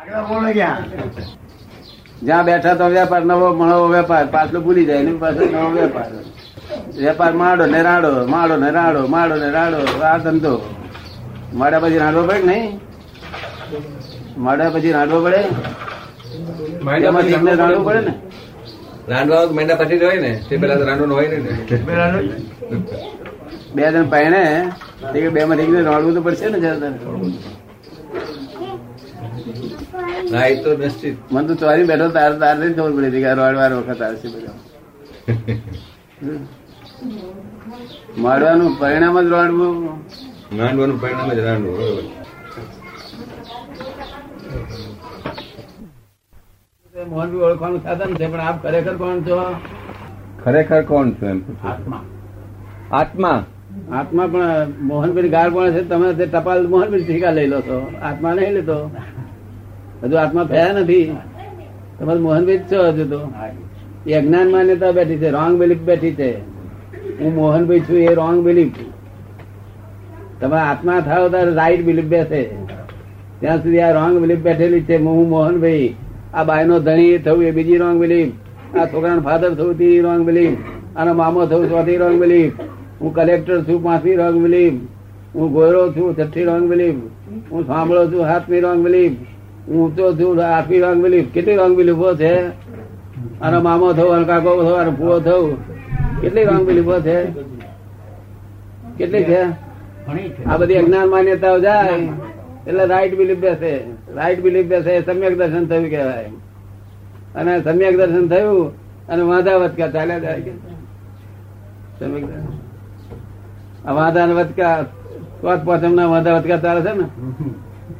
આગળ બોલો ક્યાં? જ્યાં બેઠા તો વેપાર નવો નવો વેપાર પાછલો ભૂલી જાય ને પાછો નવો વેપાર. વેપાર માડો ને રાડો માડો ને રાડો માડો ને રાડો આ ધંધો. માડ્યા પછી રાડવો પડે નહીં? માડ્યા પછી રાડવો પડે? એમાં રાંડવું પડે ને? રાંડવા મેંડા પછી હોય ને. તે પેલા તો રાંડવાનું હોય ને બે જણ પહેણે બે માં રાંડવું તો પડશે ને જરા હા તો નિશ્ચિત. મને તો ચોરી બેઠો તાર તાર જ ખબર પડી હતી કે વાર વખત આવશે બધા. મારવાનું પરિણામ જ રાંડવું રાંડવાનું પરિણામ જ રાંડવું મોહનભાઈ ઓળખવાનું સાધન છે પણ આપ ખરેખર કોણ છો? ખરેખર કોણ છો એમ આત્મા. આત્મા? આત્મા પણ મોહનભાઈ ગાળ કોણ છે તમે તે ટપાલ મોહનભાઈ ટીકા લઈ લો છો. આત્મા નહીં લેતો. હજુ આત્મા થયા નથી. તમારે મોહનભાઈ છો હજુ તો. એ અજ્ઞાન માન્યતા બેઠી છે રોંગ બિલીફ બેઠી છે. હું મોહનભાઈ છું, એ રોંગ બિલીફ તમે આત્મા થાવ ત્યારે રાઈટ બિલીફ બેસે. ત્યાં સુધી આ રોંગ બિલીફ બેઠેલી છે. હું મોહનભાઈ. આ બાયનો ધણી થયું, એ બીજી રોંગ બિલીફ આ છોકરાનો ફાધર થયું, તે રોંગ બિલીફ આનો મામો થયું, ચોથી રોંગ બિલીફ હું કલેક્ટર છું, પાંચમી રોંગ બિલીફ હું ગોયરો છું, છઠ્ઠી રોંગ બિલીફ હું સાંભળો છું, સાતમી રોંગ બિલીફ હું તો છું આઠમી રોંગ બિલીફ કેટલી રોંગ બિલીફો છે? આનો મામો થયો, આનો કાકો થયો, આનો પુઓ થયો. કેટલી રોંગ બિલીફો છે? કેટલી છે? આ બધી અજ્ઞાન માન્યતાઓ જાય, એટલે રાઈટ બિલીફ બેસે. રાઈટ બિલીફ બેસે સમ્યક દર્શન થયું કહેવાય. અને સમ્યક દર્શન થયું, અને વાંધા વચકા ચાલ્યા જાય સમ્યક દર્શન. વાંધા ને વચકા પાંચ પાંચમ ના વાંધા વચકા ચાલે છે ને?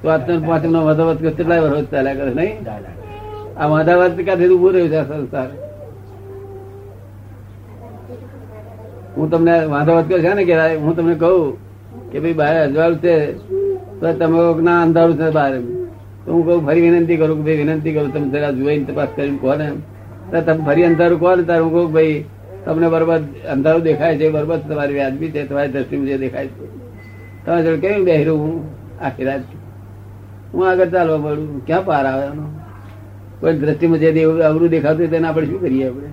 પાંચમ ના વાંધા વચકા કેટલાય વર્ષ ચાલ્યા કરે, નહીં? આ વધાવત વચકા ઉભું રહ્યું છે સંસાર. હું તમને વાંધા કરું છે ને કે હું તમને કહું કે ભાઈ બહાર અજવાળું છે, તો તમે ના અંધારું છે બહાર તો હું કહું, ફરી વિનંતી કરું કે ભાઈ વિનંતી કરું, તમે જરા જોઈને તપાસ કરીને કહો ને તો તમે ફરી અંધારું કહો ને, ત્યારે હું કહું ભાઈ, તમને બરોબર અંધારું દેખાય છે બરોબર તમારી વ્યાજબી છે, તમારી દ્રષ્ટિમાં જે દેખાય છે. તમે કેવી બેહરું હું આખી રાત? હું આગળ ચાલવા પડું ક્યાં પાર આવે એનો કોઈ દ્રષ્ટિમાં જે અવરું દેખાતું તેને આપણે શું કરીએ આપણે?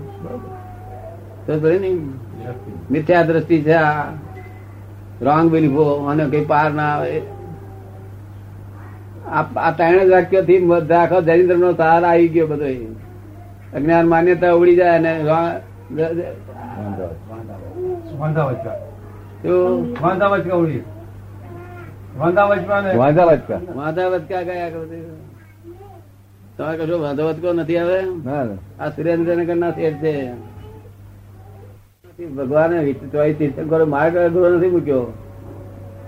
તો ને. મિથ્યા દ્રષ્ટિ છે આ. રોંગ બિલીફો અને કઈ પાર ના આવે. આ આ ત્રણ વાક્યોથી આખો દરિદ્ર નો સાર આવી ગયો બધો અજ્ઞાન માન્યતા ઉડી જાય અને વાંધા વચકા? વાંધા વચકા ઉડી વાંધા વચકા ને? વાંધા વાંચકા ગયા કરો તે. તમારે કશો વાંધો વચકો નથી આવે આ સુરેન્દ્રનગર ના શેઠ છે. ભગવાને તીર્થંકરો માર્ગ અઘરો નથી મૂક્યો.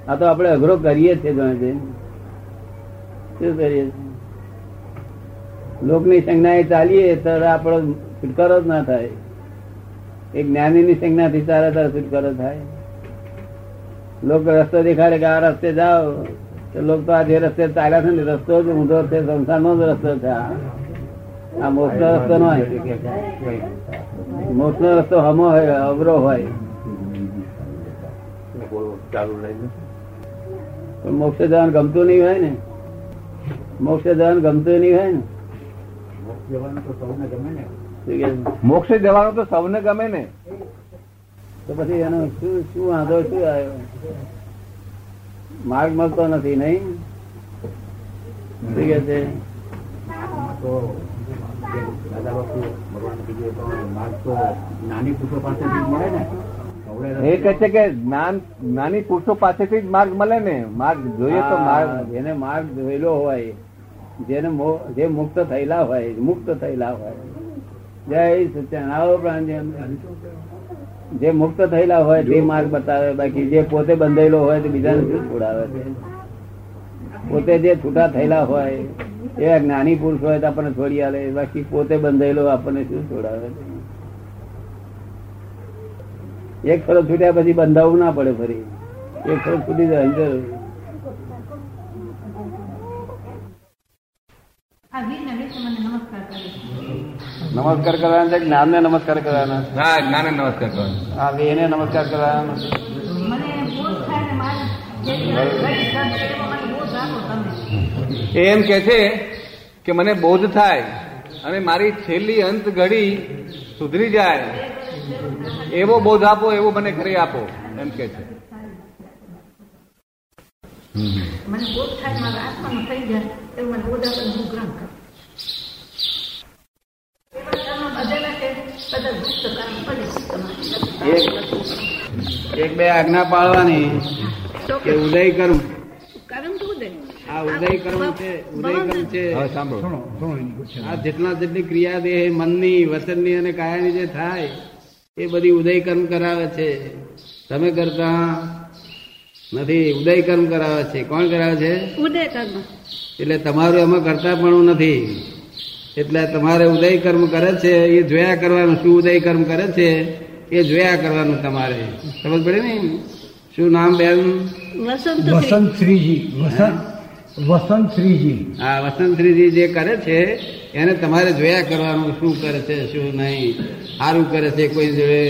આ તો આપણે અઘરો કરીએ છીએ જાણે છે શું કરીએ? છીએ? લોકની સંજ્ઞાએ ચાલીએ તો આપણો છુટકારો જ ના થાય. એક જ્ઞાનીની સંજ્ઞાથી તારે તારે છુટકારો થાય. લોક રસ્તો દેખાડે કે આ રસ્તે જાઓ. તો લોકો તો આ જે રસ્તે ચાલ્યા છે ને રસ્તો જ ઊંધો છે સંસારનો જ રસ્તો છે. આ આ મોક્ષ રસ્તો નો મોક્ષ નો રસ્તો હમો હોય અવરો હોય. મોક્ષ જવાનું ગમતું નહીં હોય ને. મોક્ષ જવાનું ગમતું નહીં હોય ને? મોક્ષે જવાનું તો સૌને ગમે ને. તો પછી એનો શું શું વાંધો શું આવ્યો? માર્ગ મળતો નથી નહીં? શું કે છે? નાની પુરુષો પાસેથી એ કહે છે કે જ્ઞાન જ્ઞાની પુરુષો પાસેથી જ માર્ગ મળે ને. માર્ગ જોઈએ તો માર્ગ જેને માર્ગ જોયેલો હોય જેને જે મુક્ત થયેલા હોય મુક્ત થયેલા હોય. જય સત્યાન આવો પ્રાણ જે મુક્ત થયેલા હોય તે માર્ગ બતાવે બાકી જે પોતે બંધાયેલો હોય તે બીજાને શું છોડાવે છે? પોતે જે છૂટા થયેલા હોય એવા જ્ઞાની પુરુષ હોય તો આપણને છોડી આલે બાકી પોતે બંધાયેલો આપણને શું છોડાવે છે? એક ફરજ છૂટ્યા પછી બંધાવવું ના પડે ફરી. એક ફરજ છૂટી જાય અંદર નમસ્કાર કરે નમસ્કાર કરવાના છે જ્ઞાન ને નમસ્કાર કરવાના હા જ્ઞાન ને નમસ્કાર કરવાના હા એને નમસ્કાર થાય ને મારે જે ઘડી ઘડી એમાં કે છે કે મને બોધ થાય અને મારી છેલ્લી અંત ઘડી સુધરી જાય. એવો બોધ આપો એવો મને ઘરે આપો એમ કે છે. મને બોધ થાય મારા આત્માનું થઈ જાય એવું મને બોધ આપે હું ગ્રહણ કરું એવા કર્મ બધેલા છે બધા ગુપ્ત કર્મ પડે તમારે એક બે આજ્ઞા પાળવાની કે ઉદય કર્મ કર્મ તો ઉદય આ ઉદય કર્મ છે. ઉદય કર્મ છે. આ જેટલા જેટલી ક્રિયા દેહ મનની વચનની અને કાયાની જે થાય એ બધી ઉદય કર્મ કરાવે છે. તમે કરતા નથી ઉદય કર્મ કરાવે છે. કોણ કરાવે છે? ઉદય કર્મ. એટલે તમારું એમાં કરતા પણ નથી. એટલે તમારે ઉદય કર્મ કરે છે એ જોયા કરવાનું શું ઉદય કર્મ કરે છે એ જોયા કરવાનું તમારે. સમજ પડે ને? શું નામ બેન વસંત વસંત શ્રીજી હા. વસંત શ્રીજી વસંતશ્રીજી જે કરે છે એને તમારે જોયા કરવાનું શું કરે છે શું નહીં. સારું કરે છે કોઈ જોડે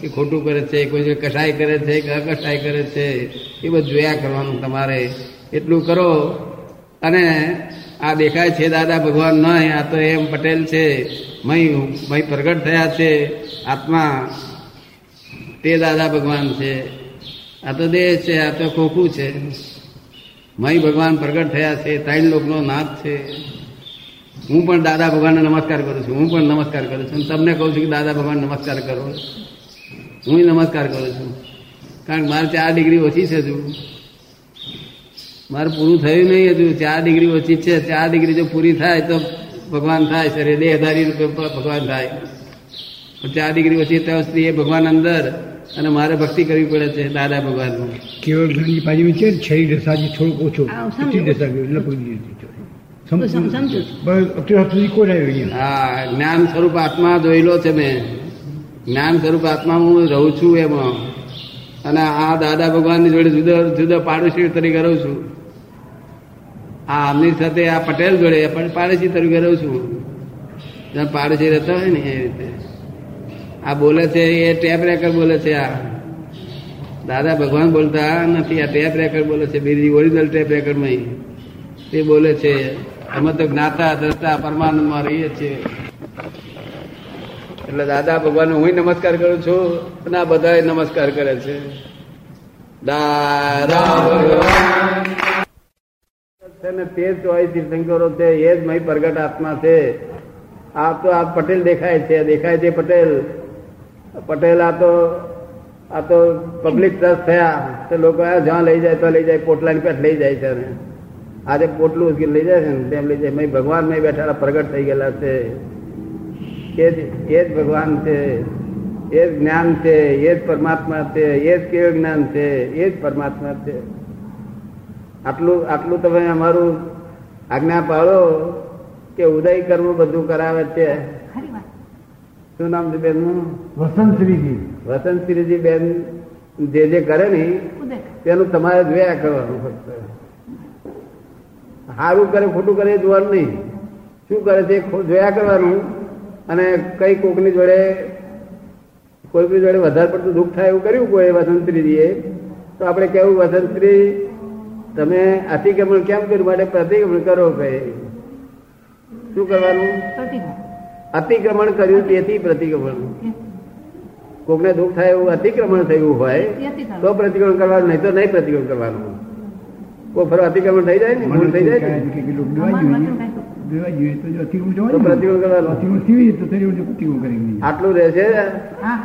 કે ખોટું કરે છે કોઈ જોડે કસાય કરે છે કે અકસાય કરે છે એ બધું જોયા કરવાનું તમારે. એટલું કરો અને આ દેખાય છે દાદા ભગવાન નહીં, આ તો એમ પટેલ છે. મય મય પ્રગટ થયા છે. આત્મા તે દાદા ભગવાન છે. આ તો દેહ છે, આ તો ખોખું છે. મય ભગવાન પ્રગટ થયા છે, ત્રણ લોકનો નાથ છે. હું પણ દાદા ભગવાનને નમસ્કાર કરું છું, હું પણ નમસ્કાર કરું છું. તમને કહું છું કે દાદા ભગવાન નમસ્કાર કરો. હું નમસ્કાર કરું છું. કારણ કે મારે ચાર ડિગ્રી ઓછી છે હજુ. મારે પૂરું થયું નહીં હજુ. ચાર ડિગ્રી ઓછી છે. ચાર ડિગ્રી જો પૂરી થાય તો ભગવાન થાય. શરીર દેહધારી ભગવાન થાય. પણ ચાર ડિગ્રી ઓછી ત્યાં સુધી એ ભગવાન અંદર અને મારે ભક્તિ કરવી પડે છે દાદા ભગવાનનું. કેવળ જ્ઞાનની પાજી છે? શરીર દશાથી થોડુંક ઓછો. હતી. હા જ્ઞાન સ્વરૂપ આત્મા જોયેલો છે મેં. જ્ઞાન સ્વરૂપ આત્મા હું રહું છું એમાં. અને આ દાદા ભગવાનની જોડે જુદા જુદા પાડોશી તરીકે રહું છું. આ આમની સાથે આ પટેલ જોડે પણ પાડોશી તરીકે રહું છું. જ્યાં પાડોશી રહેતો હોય ને એ રીતે. આ બોલે છે, એ ટેપ રેકર બોલે છે આ. દાદા ભગવાન બોલતા નથી, આ ટેપ રેકર બોલે છે, બીજી ઓરિજિનલ ટેપ રેકર્ડમાં તે બોલે છે, અમે તો જ્ઞાતા, દ્રષ્ટા પરમાનંદમાં રહીએ છીએ. એટલે દાદા ભગવાન હું નમસ્કાર કરું છું અને આ બધા નમસ્કાર કરે છે. દાદા ભગવાન. છે ને તે જ તીર્થંકરો છે, એ જ મય પ્રગટ આત્મા છે. આ તો આ પટેલ દેખાય છે દેખાય છે પટેલ. પટેલ આ તો આ તો પબ્લિક ટ્રસ્ટ થયા. તો લોકો જ્યાં લઈ જાય તો લઈ જાય, પોટલાની પેટ લઈ જાય છે આજે પોટલું લઈ જાય છે ને, તેમ લઈ જાય. મય ભગવાન મય બેઠેલા પ્રગટ થઈ ગયેલા છે. એ જ એ જ ભગવાન છે. એ જ જ્ઞાન છે. એ જ પરમાત્મા છે. એ જ કેવું જ્ઞાન છે. એ જ પરમાત્મા છે. આટલું આટલું તમે અમારું આજ્ઞા પાડો કે ઉદય કર્મ બધું કરાવે છે. શું નામ છે બેનનું? વસંત શ્રીજી વસંતશ્રીજી બેન જે જે કરે ને તેનું તમારે જોયા કરવાનું ફક્ત. સારું કરે ખોટું કરે એ જોવાનું નહીં. શું કરે છે જોયા કરવાનું અને કઈ કોકની જોડે કોઈ બી જોડે વધારે પડતું દુઃખ થાય એવું કર્યું કોઈ વસંતરીજીએ તો આપણે કેવું વસંતશ્રી તમે અતિક્રમણ કેમ કર્યું? માટે પ્રતિક્રમણ કરો કે શું કરવાનું? અતિક્રમણ કર્યું તેથી પ્રતિક્રમણ. કોકને દુઃખ થાય એવું અતિક્રમણ થયું હોય તો પ્રતિક્રમણ કરવાનું નહીં તો નહીં પ્રતિક્રમણ કરવાનું. કોઈ ફરો અતિક્રમણ થઈ જાય ને? ભૂલ થઈ જાય આટલું રહેશે હા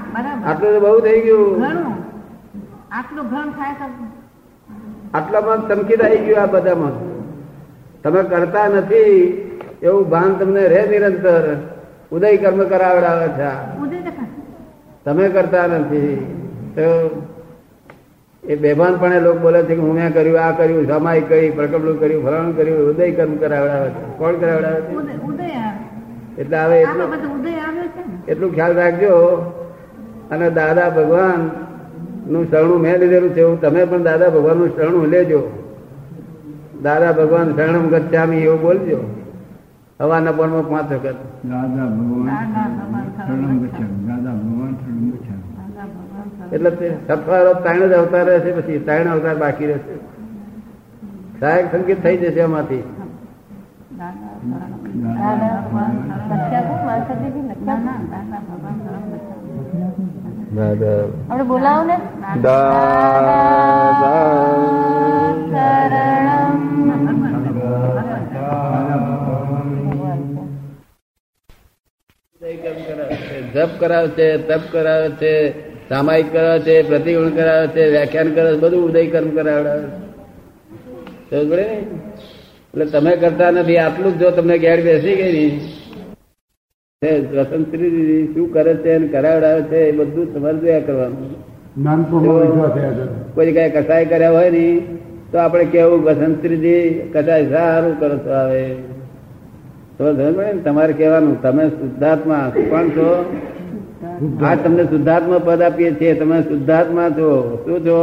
આટલું તો બહુ થઈ ગયું. આટલું ભ્રમ થાય તો આટલામાં ચમકી આવી ગયું આ બધામાં. તમે કરતા નથી એવું ભાન તમને રહે નિરંતર. ઉદય કર્મ કરાવડાવે છે. તમે કરતા નથી. તો એ બેભાનપણે લોકો બોલે છે કે હું મેં કર્યું આ કર્યું સમાય કરી પ્રકબલું કર્યું ફલાણું કર્યું ઉદય કર્મ કરાવડાવે છે. કોણ કરાવડાવે છે? ઉદય ઉદય આવે. એટલે હવે એટલું એટલું ખ્યાલ રાખજો. અને દાદા ભગવાન નું શરણું મેં લીધેલું છે. એવું તમે પણ દાદા ભગવાનનું શરણું લેજો. દાદા ભગવાન શરણમ ગચ્છામી એવું બોલજો. હવાના પોરમાં પાંચ વખત. દાદા ભગવાન ભગવાન ભગવાન ભગવાન એટલે સત્વારો ત્રણ જ અવતાર રહેશે પછી ત્રણ અવતાર બાકી રહેશે. સહાયક સંકેત થઈ જશે એમાંથી દાદા આપણે બોલાવો ને. જપ કરાવે છે તપ કરાવે છે સામાયિક કરાવે છે પ્રતિગુણ કરાવે છે વ્યાખ્યાન કરે છે બધું ઉદય કર્મ કરાવડાવે? એટલે તમે કરતા નથી આટલું જ જો તમને ગેર બેસી ગઈ ની તે શું કરે છે અને કરાવડાવે છે એ બધું તમારે જોયા કરવાનું. કોઈ કઈ કસાય કર્યા હોય ને તો આપણે કેવું વસંતરીજી કસાય સારું કરો છો આવે. તો? તમારે કહેવાનું તમે શુદ્ધાત્મા કોણ છો? આ તમને શુદ્ધાત્મા પદ આપીએ છીએ તમે શુદ્ધાત્મા છો. શું છો?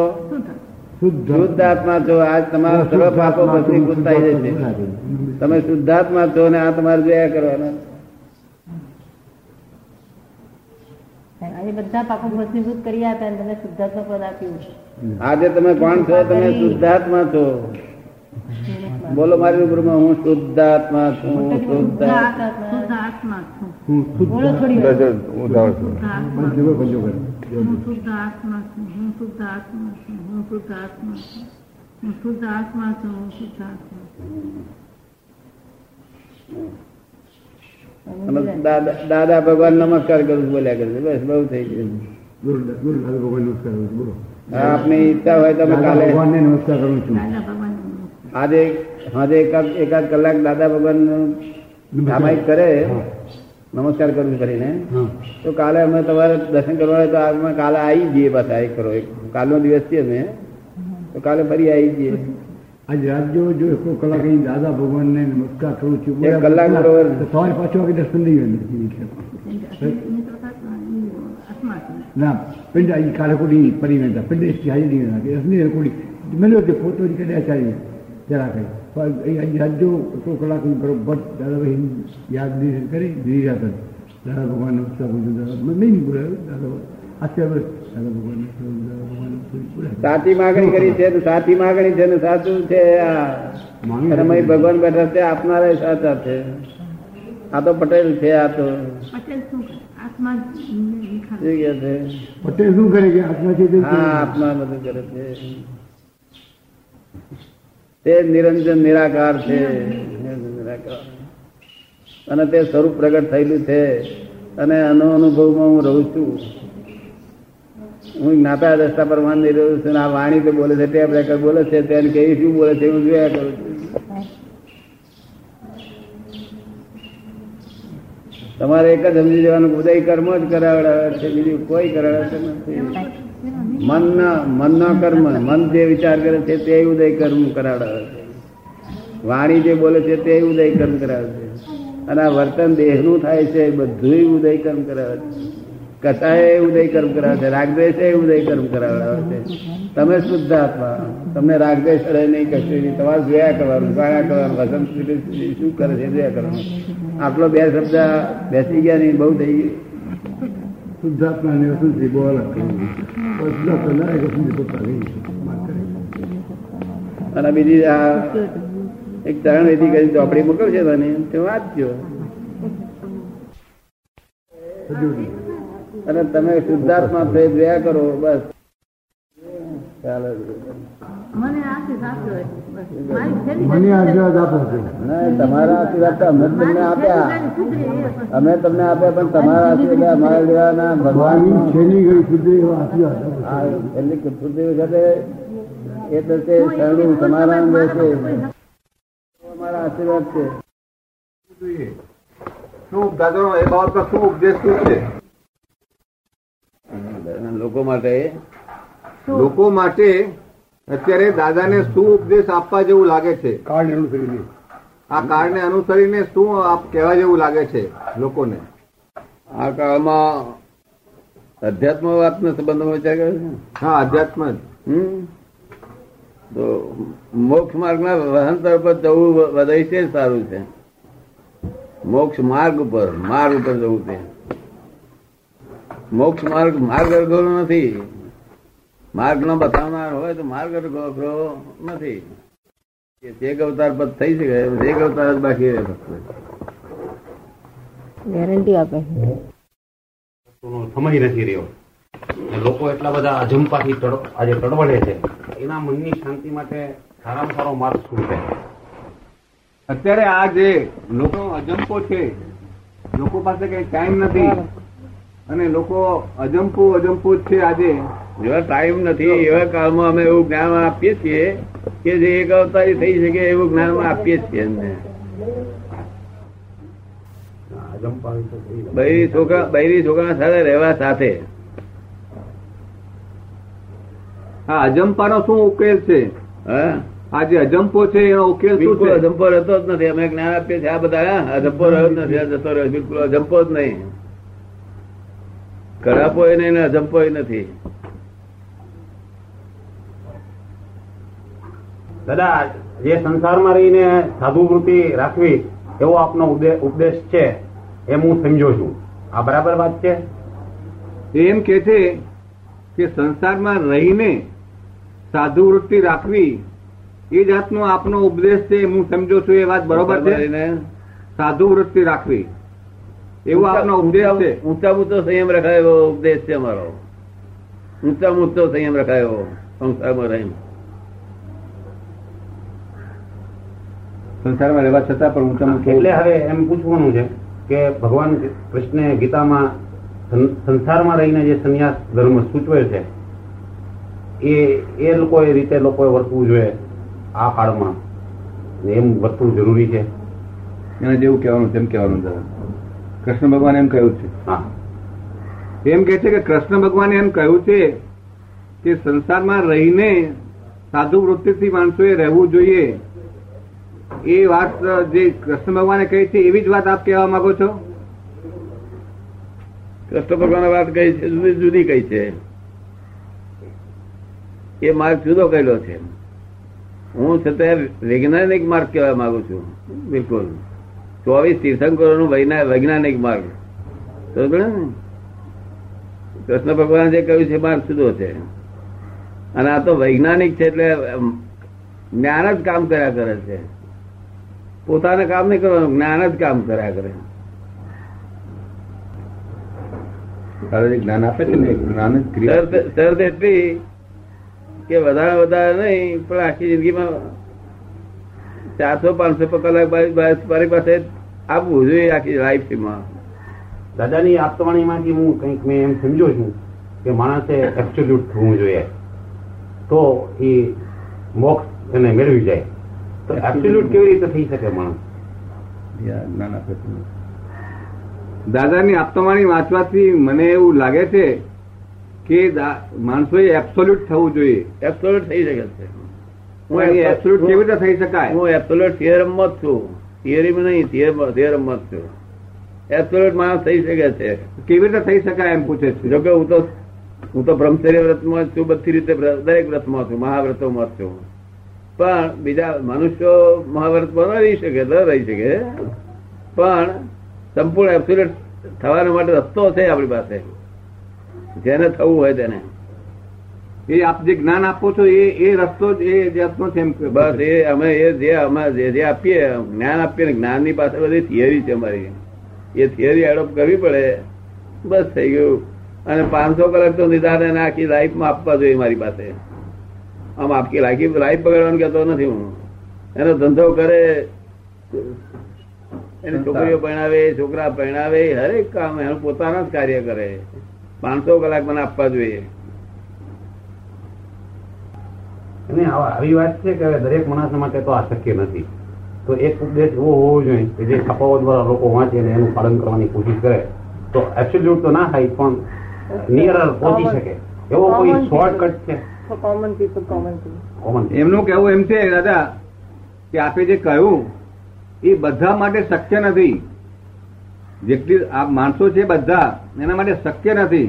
શુદ્ધ. શુદ્ધાત્મા છો. આજ તમારો સર્વ પાપો ભસ્મીભૂત ગુસ્સાઈ જશે તમે શુદ્ધાત્મા છો ને આ તમારે જોયા કરવાના. આજે બધા પાકો ભસ્મીભૂત કરી આપ્યા અને તમે શુદ્ધાત્મા પદ આપ્યું આજે તમે કોણ છો? તમે શુદ્ધાત્મા છો. બોલો મારી રૂબરૂમાં હું શુદ્ધાત્મા છું શુદ્ધાત્મા. હું શુદ્ધ આત્મા છું. હું શુદ્ધ દાદા દાદા ભગવાન નમસ્કાર કરું બોલ્યા કરે બસ બહુ થઈ ગયું. ગુરુ ગુરુ દાદા ભગવાન નમસ્કાર કરું છું બોલો. હા, આપની ઈચ્છા હોય તમે કાલે નમસ્કાર કરું છું. આજે આજે એકાદ કલાક દાદા ભગવાન સામાયિક કરે. નમસ્કાર કરું છું કરીને. તો કાલે અમે તમારે દર્શન કરવા હોય તો અમે કાલે આવી જઈએ પાછા એક કરો એક. કાલનો દિવસ છે અમે તો કાલે ફરી આવી જઈએ. આજ રાત જો જો એક કલાક અહીં દાદા ભગવાનને નમસ્કાર કરું છું. એક કલાક બરોબર. સવારે પાછો વાગે દર્શન નહીં ના પિંડ આજે કાલે કોઈ નતા પિંડ હાજરી નહીં નાખે અસલી કોડી મળ્યો તે પોતો કદાચ ચાલી જરા કઈ. આજે રાત જો સો કલાક બરોબર દાદાભાઈ યાદ કરી ધીરી જ. દાદા ભગવાન નમસ્કાર કરું છું. દાદા નહીં બોલાવ્યું દાદા સાચી માગણી કરી છે સાચી માગણી છે ને સાચું છે અને ભગવાન બેઠા છે આપનારા સાચા છે. આ તો પટેલ છે આ તો. પટેલ શું કરે? છે? પટેલ શું કરે કે આત્મા બધું કરે છે. તે નિરંજન નિરાકાર છે. નિરાકાર. અને તે સ્વરૂપ પ્રગટ થયેલું છે. અને આનો અનુભવમાં હું રહું છું. હું જ્ઞાતા રસ્તા પર માન નહીં રહ્યો છું આ વાણી તો બોલે છે, ટેપ રેકર બોલે છે, તેને કેવી શું બોલે છે, હું જોયા કરું છું. તમારે એક જ સમજી જવાનું ઉદય કર્મ જ કરાવડાવે છે, બીજું કોઈ કરાવડાવતું નથી. મન મનનો કર્મ, મન જે વિચાર કરે છે તે ઉદય કર્મ કરાવડાવે છે. વાણી જે બોલે છે તે ઉદય કર્મ કરાવે છે. અને આ વર્તન દેહનું થાય છે બધું ઉદય કર્મ કરાવે છે. કથાએ ઉદય કર્મ કરાવે છે રાગદેશ ઉદય કર્મ કરાવડાવે છે. તમે શુદ્ધ આત્મા. તમને રાગદ્વેષ રહે નહીં કશું તમારે જોયા કરવાનું ગાયા કરવાનું વસંત શું કરે છે જોયા કરવાનું. આટલો બે શબ્દ બેસી ગયા નહીં બહુ થઈ ગયું. શુદ્ધાત્મા ને વસંતથી છે. અને બીજી આ એક ચરણ વિધિ કરી ચોપડી મોકલશે તને? તે વાંચજો. અને તમે શુદ્ધાત્મા પ્રેમ રહ્યા કરો બસ. ચાલો. તમારા આશીર્વાદ તો અમે તમને આપ્યા. અમે તમને આપ્યા પણ તમારા આશીર્વાદ અમારા ભગવાનની ભગવાન એટલે ઘડી સુધી એવા આશીર્વાદ આપો છો. આ છેલ્લી કૃતિ વખતે એ તો તે શરણું સમારામ રહેશે અમારા આશીર્વાદ છે. શું દાદા એ બાબતમાં શું ઉપદેશ શું છે? લોકો માટે લોકો માટે અત્યારે દાદાને શું ઉપદેશ આપવા જેવું લાગે છે? કાર્ડ અનુસરીને. આ કાળને અનુસરીને શું આપ કહેવા જેવું લાગે છે લોકોને? આ કાળમાં અધ્યાત્મ વાતનો સંબંધ વિચાર કરે છે હા અધ્યાત્મ જ. તો મોક્ષ માર્ગના વહન પર જવું વધારે છે સારું છે? મોક્ષ માર્ગ ઉપર માર્ગ ઉપર જવું છે. મોક્ષ માર્ગ માર્ગ અઘરો નથી. માર્ગ નો બતાવનાર હોય તો માર્ગ અઘરો નથી. તે અવતાર પદ થઈ શકે તે અવતાર જ બાકી રહે ફક્ત. ગેરંટી આપે સમય નથી રહ્યો. લોકો એટલા બધા અજંપાથી આજે તડવડે છે. એના મનની શાંતિ માટે સારામાં સારો માર્ગ શું છે? અત્યારે આ જે લોકો અજંપો છે લોકો પાસે કઈ ટાઈમ નથી. અને લોકો અજંપુ અજંપુ જ છે આજે. જેવા ટાઈમ નથી એવા કાળમાં અમે એવું જ્ઞાન આપીએ છીએ કે જે એક અવતારી થઈ શકે એવું જ્ઞાન આપીએ છીએ એમને? બૈરી છોકરા બૈરી છોકરા સાથે રહેવા સાથે. હા અજંપાનો શું ઉકેલ છે? હા? આ જે અજંપો છે એનો ઉકેલ શું બિલકુલ છે? અજંપો રહેતો જ નથી. અમે જ્ઞાન આપીએ છીએ આ બધા. અજંપો રહ્યો જ નથી જતો રહ્યો બિલકુલ અજંપો જ નહીં. કરાપોય એને અજંપો નથી. દાદા જે સંસારમાં રહીને સાધુ વૃત્તિ રાખવી એવો આપનો ઉપદેશ છે એમ હું સમજો છું. આ બરાબર વાત છે? એમ કે છે કે સંસારમાં રહીને સાધુ વૃત્તિ રાખવી એ જાતનો આપનો ઉપદેશ છે હું સમજો છું એ વાત બરોબર છે? સાધુ વૃત્તિ રાખવી. એવો આપનો ઉપદેશ છે. ઊંચા ઊંચો સંયમ રખાયો એવો ઉપદેશ છે અમારો. ઊંચા ઊંચો સંયમ રખાયો સંસારમાં રહી સંસારમાં રહેવા છતાં પણ ઊંચામાં એટલે હવે એમ પૂછવાનું છે કે ભગવાન કૃષ્ણે ગીતામાં સંસારમાં રહીને જે સંન્યાસ ધર્મ સૂચવે છે એ એ લોકો એ રીતે લોકોએ વર્તવું જોઈએ આ કાળમાં. એમ વર્તવું જરૂરી છે. એને જેવું કહેવાનું તેમ કહેવાનું જરા. કૃષ્ણ ભગવાન એમ કહ્યું છે. એમ કે છે કે કૃષ્ણ ભગવાને એમ કહ્યું છે કે સંસારમાં રહીને સાધુ વૃત્તિથી માણસોએ રહેવું જોઈએ. એ વાત જે કૃષ્ણ ભગવાને કહી છે એવી જ વાત આપ કહેવા માંગો છો? કૃષ્ણ ભગવાન વાત કહી છે જુદી જુદી કહી છે. એ માર્ગ જુદો કહેલો છે. હું છતાં વૈજ્ઞાનિક માર્ગ કહેવા માંગુ છું. બિલકુલ. ચોવીસ તીર્થંકરો નું વૈજ્ઞાનિક માર્ગ. કૃષ્ણ ભગવાન જે કહ્યું છે માર્ગ સીધો છે. અને આ તો વૈજ્ઞાનિક છે એટલે જ્ઞાન જ કામ કર્યા કરે છે. પોતાને કામ નહીં કરવાનું જ્ઞાન જ કામ કર્યા કરે. જ્ઞાન આપે છે ને જ્ઞાન શરત એટલી કે વધારે વધારે નહીં પણ આખી જિંદગીમાં ચારસો પાંચસો કલાક મારી પાસે આપવું જોઈએ આખી લાઈફમાં દાદાની આપતવાણીમાંથી હું કંઈક મેં એમ સમજો છું કે માણસે એબ્સોલ્યુટ થવું જોઈએ. તો એ મોક્ષ એને મેળવી જાય. તો એબ્સોલ્યુટ કેવી રીતે થઈ શકે માણસ? દાદાની આપતવાણી વાંચવાથી મને એવું લાગે છે કે માણસો માણસોએ એબ્સોલ્યુટ થવું જોઈએ. એબ્સોલ્યુટ થઈ શકે છે. હું એબ્સોલ્યુટ કેવી રીતે થઈ શકાય? હું એબ્સોલ્યુટ થિયરમમાં જ છું. થિયરીમાં નહીં થિયરમાં જ છું એબ્સોલ્યુટ માણસ થઈ શકે છે. કેવી રીતે થઈ શકાય એમ પૂછે છે? જોકે હું તો હું તો બ્રહ્મચર્ય વ્રતમાં છું બધી રીતે દરેક વ્રતમાં છું મહાવ્રતોમાં છું. પણ બીજા મનુષ્યો મહાવ્રતમાં ન રહી શકે ન રહી શકે. પણ સંપૂર્ણ એબ્સોલ્યુટ થવાના માટે રસ્તો છે આપણી પાસે. જેને થવું હોય તેને. એ આપ જે જ્ઞાન આપો છો, એ એ રસ્તો એ જાતનો છે બસ એ અમે એ જે અમે જે આપીએ, જ્ઞાન આપીએ જ્ઞાનની પાસે બધી થિયરી છે અમારી. એ થિયરી એડોપ્ટ કરવી પડે. બસ થઈ ગયું. અને પાંચસો કલાક તો નિદાન એને આખી લાઈફમાં આપવા જોઈએ મારી પાસે. આમ આખી લાઈફ લાઈફ બગાડવાનું કહેતો નથી હું. એનો ધંધો કરે. એની છોકરીઓ પરણાવે, છોકરા પરણાવે, હરેક કામ એનું પોતાના જ કાર્ય કરે. પાંચસો કલાક મને આપવા જોઈએ. અને આવી વાત છે કે દરેક માણસ માટે તો આ શક્ય નથી. તો એક ઉપદેશ એવો હોવો જોઈએ કે જે છાપાઓ દ્વારા લોકો વાંચે અને એનું પાલન કરવાની કોશિશ કરે. તો એબ્સોલ્યુટ તો ના થાય પણ નિયર પહોંચી શકે. એવો કોઈ શોર્ટકટ છે? કોમન પીપલ કોમન કોમન એમનું કહેવું એમ છે દાદા કે આપે જે કહ્યું એ બધા માટે શક્ય નથી. જેટલી આ માણસો છે બધા એના માટે શક્ય નથી.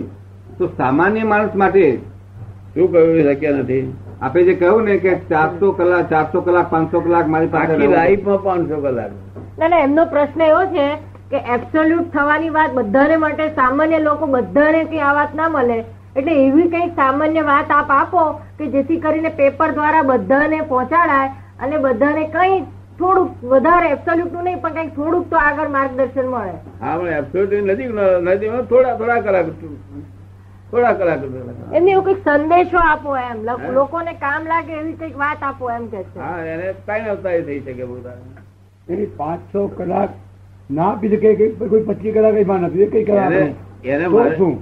તો સામાન્ય માણસ માટે શું કહ્યું એ શક્ય નથી? આપે જે કહ્યું ને કે ચારસો કલાક ચારસો કલાક પાંચસો કલાક મારી પાસે લાઈફમાં પાંચસો કલાક. ના ના એમનો પ્રશ્ન એવો છે કે એબ્સોલ્યુટ થવાની વાત બધાને માટે સામાન્ય લોકો બધાને કઈ આ વાત ના મળે. એટલે એવી કઈ સામાન્ય વાત આપ આપો કે જેથી કરીને પેપર દ્વારા બધાને પહોંચાડાય અને બધાને કઈ થોડુંક વધારે એબ્સોલ્યુટનું નહીં પણ કઈ થોડુંક તો આગળ માર્ગદર્શન મળે. હા એબ્સોલ્યુટ નથી નથી થોડા થોડા કલાક થોડા કલાક એમને એવું કંઈક સંદેશો આપો એમ. લોકોને કામ લાગે એવી કંઈક વાત આપો એમ કે છે. હા એને કઈ અવતારી થઈ શકે બધા એની પાંચ છ કલાક ના આપી શકે કે કોઈ પચીસ કલાક કઈ માં નથી કઈ કલાક એને શું?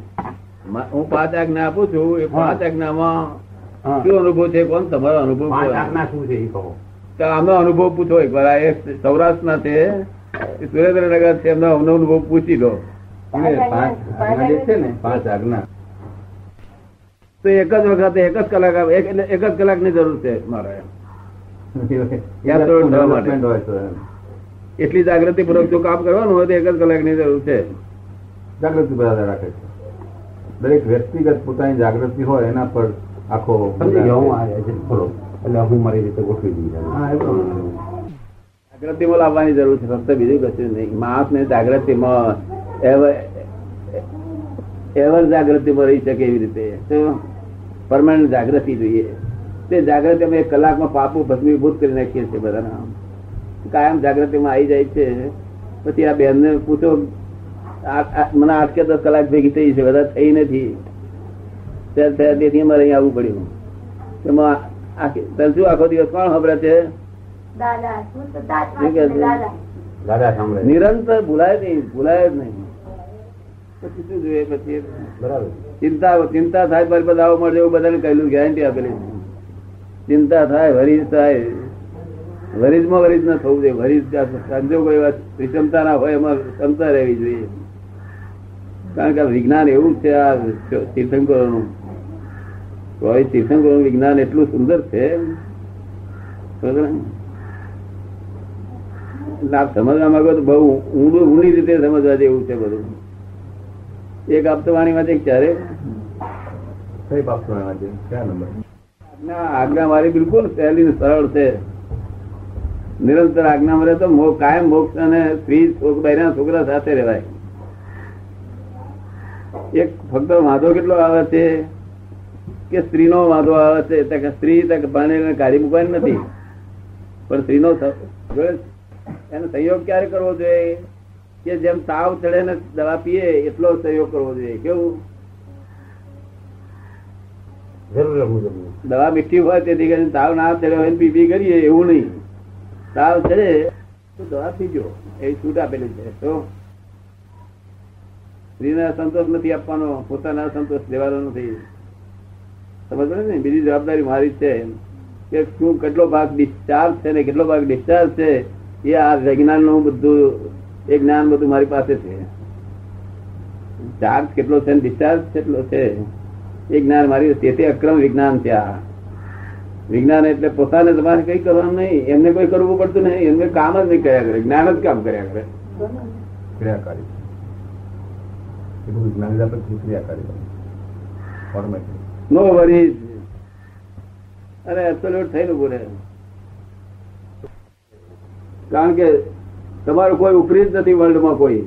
હું પાંચ આજ્ઞા આપું છું એ પાંચ આજ્ઞામાં શું અનુભવ છે કોણ? તમારો અનુભવ પાંચ આજ્ઞા શું છે એ કહો. તો આમનો અનુભવ પૂછો એક વાર. એ સૌરાષ્ટ્ર ના છે સુરેન્દ્રનગર છે એમનો અનુભવ પૂછી લો. પાંચ આજ્ઞા છે ને? પાંચ આજ્ઞા તો એક જ વખતે એક જ કલાક આવે. એક જ કલાકની જરૂર છે મારે. એમ. એટલી જાગૃતિ પૂર્વક જો કામ કરવાનું હોય તો એક જ કલાકની જરૂર છે. જાગૃતિ બધા રાખે છે. દરેક વ્યક્તિગત પોતાની જાગૃતિ હોય એના પર આખો એટલે હું મારી રીતે ગોઠવી એ જાગૃતિમાં લાવવાની જરૂર છે ફક્ત બીજું કશું નહીં. માણસને જાગૃતિમાં એવર એવર જાગૃતિમાં રહી શકે એવી રીતે. તો પરમાનન્ટ જાગૃતિ જોઈએ. તે જાગૃતિ અમે એક કલાકમાં પાપુ ભસ્મીભૂત કરી નાખીએ છીએ બધાના કાયમ જાગૃતિમાં આવી જાય છે. પછી આ બેનને પૂછો મને આઠ કે દસ કલાક ભેગી થઈ છે બધા થઈ નથી. તેથી અમારે અહીં આવવું પડ્યું. એમાં આખી- તને શું આખો દિવસ કોણ ખબર છે. નિરંતર ભૂલાય નહીં ભૂલાય જ નહીં. પછી શું જોઈએ? પછી બરાબર. ચિંતા ચિંતા થાય પર બધા આવો મળે એવું બધાને કહેલું ગેરંટી આપેલી. ચિંતા થાય વરીજ થાય. વરીજમાં વરીજ ન થવું જોઈએ વરીજ સંજોગો એવા વિષમતા ના હોય, એમાં ક્ષમતા રહેવી જોઈએ. કારણ કે વિજ્ઞાન એવું છે, આ તીર્થંકરોનું. કોઈ તીર્થંકરોનું વિજ્ઞાન એટલું સુંદર છે. સમજવા માંગો તો બહુ ઊંડું, ઊંડી રીતે સમજવા જેવું છે બધું. એક આપતવાણીમાં છે ક્યારે? આજ્ઞા મારી બિલકુલ સહેલી સરળ છે. નિરંતર આજ્ઞા મળે તો કાયમ મોક્ષ અને સ્ત્રી બહેરા છોકરા સાથે રહેવાય. એક ફક્ત વાંધો કેટલો આવે છે? કે સ્ત્રીનો વાંધો આવે છે? તો કે સ્ત્રી તો કે ભાણેજને કાઢી મૂકવાની નથી. પણ સ્ત્રીનો એનો સહયોગ ક્યારે કરવો જોઈએ? કે જેમ તાવ ચડે ને દવા પીએ એટલો સહયોગ કરવો જોઈએ. કેવું? દવા મીઠી હોય તેથી કરીને તાવ ના ચડે હોય પી પી કરીએ એવું નહીં. તાવ ચડે તો દવા પીજો. એ છૂટ આપેલી છે. તો સ્ત્રીને સંતોષ નથી આપવાનો પોતાના સંતોષ લેવાનો નથી. સમજ ને? બીજી જવાબદારી મારી છે. કે શું કેટલો ભાગ ડિસ્ચાર્જ છે ને કેટલો ભાગ ડિસ્ચાર્જ છે એ આ વિજ્ઞાનનું બધું એ જ્ઞાન બધું મારી પાસે છે. ચાર્જ કેટલો છે ડિસ્ચાર્જ કેટલો છે? એ જ્ઞાન મારી તે અક્રમ વિજ્ઞાન આ. વિજ્ઞાન એટલે પોતાને તમારે કઈ કરવાનું નહીં. એમને કોઈ કરવું પડતું નહીં. એમને કામ જ નહીં કર્યા કરે. જ્ઞાન જ કામ કર્યા કરે. ક્રિયાકારી. નો વરીઝ અરે એબ્સોલ્યુટ થઈને રહે કારણ કે તમારું કોઈ ઉપરી જ નથી વર્લ્ડમાં કોઈ.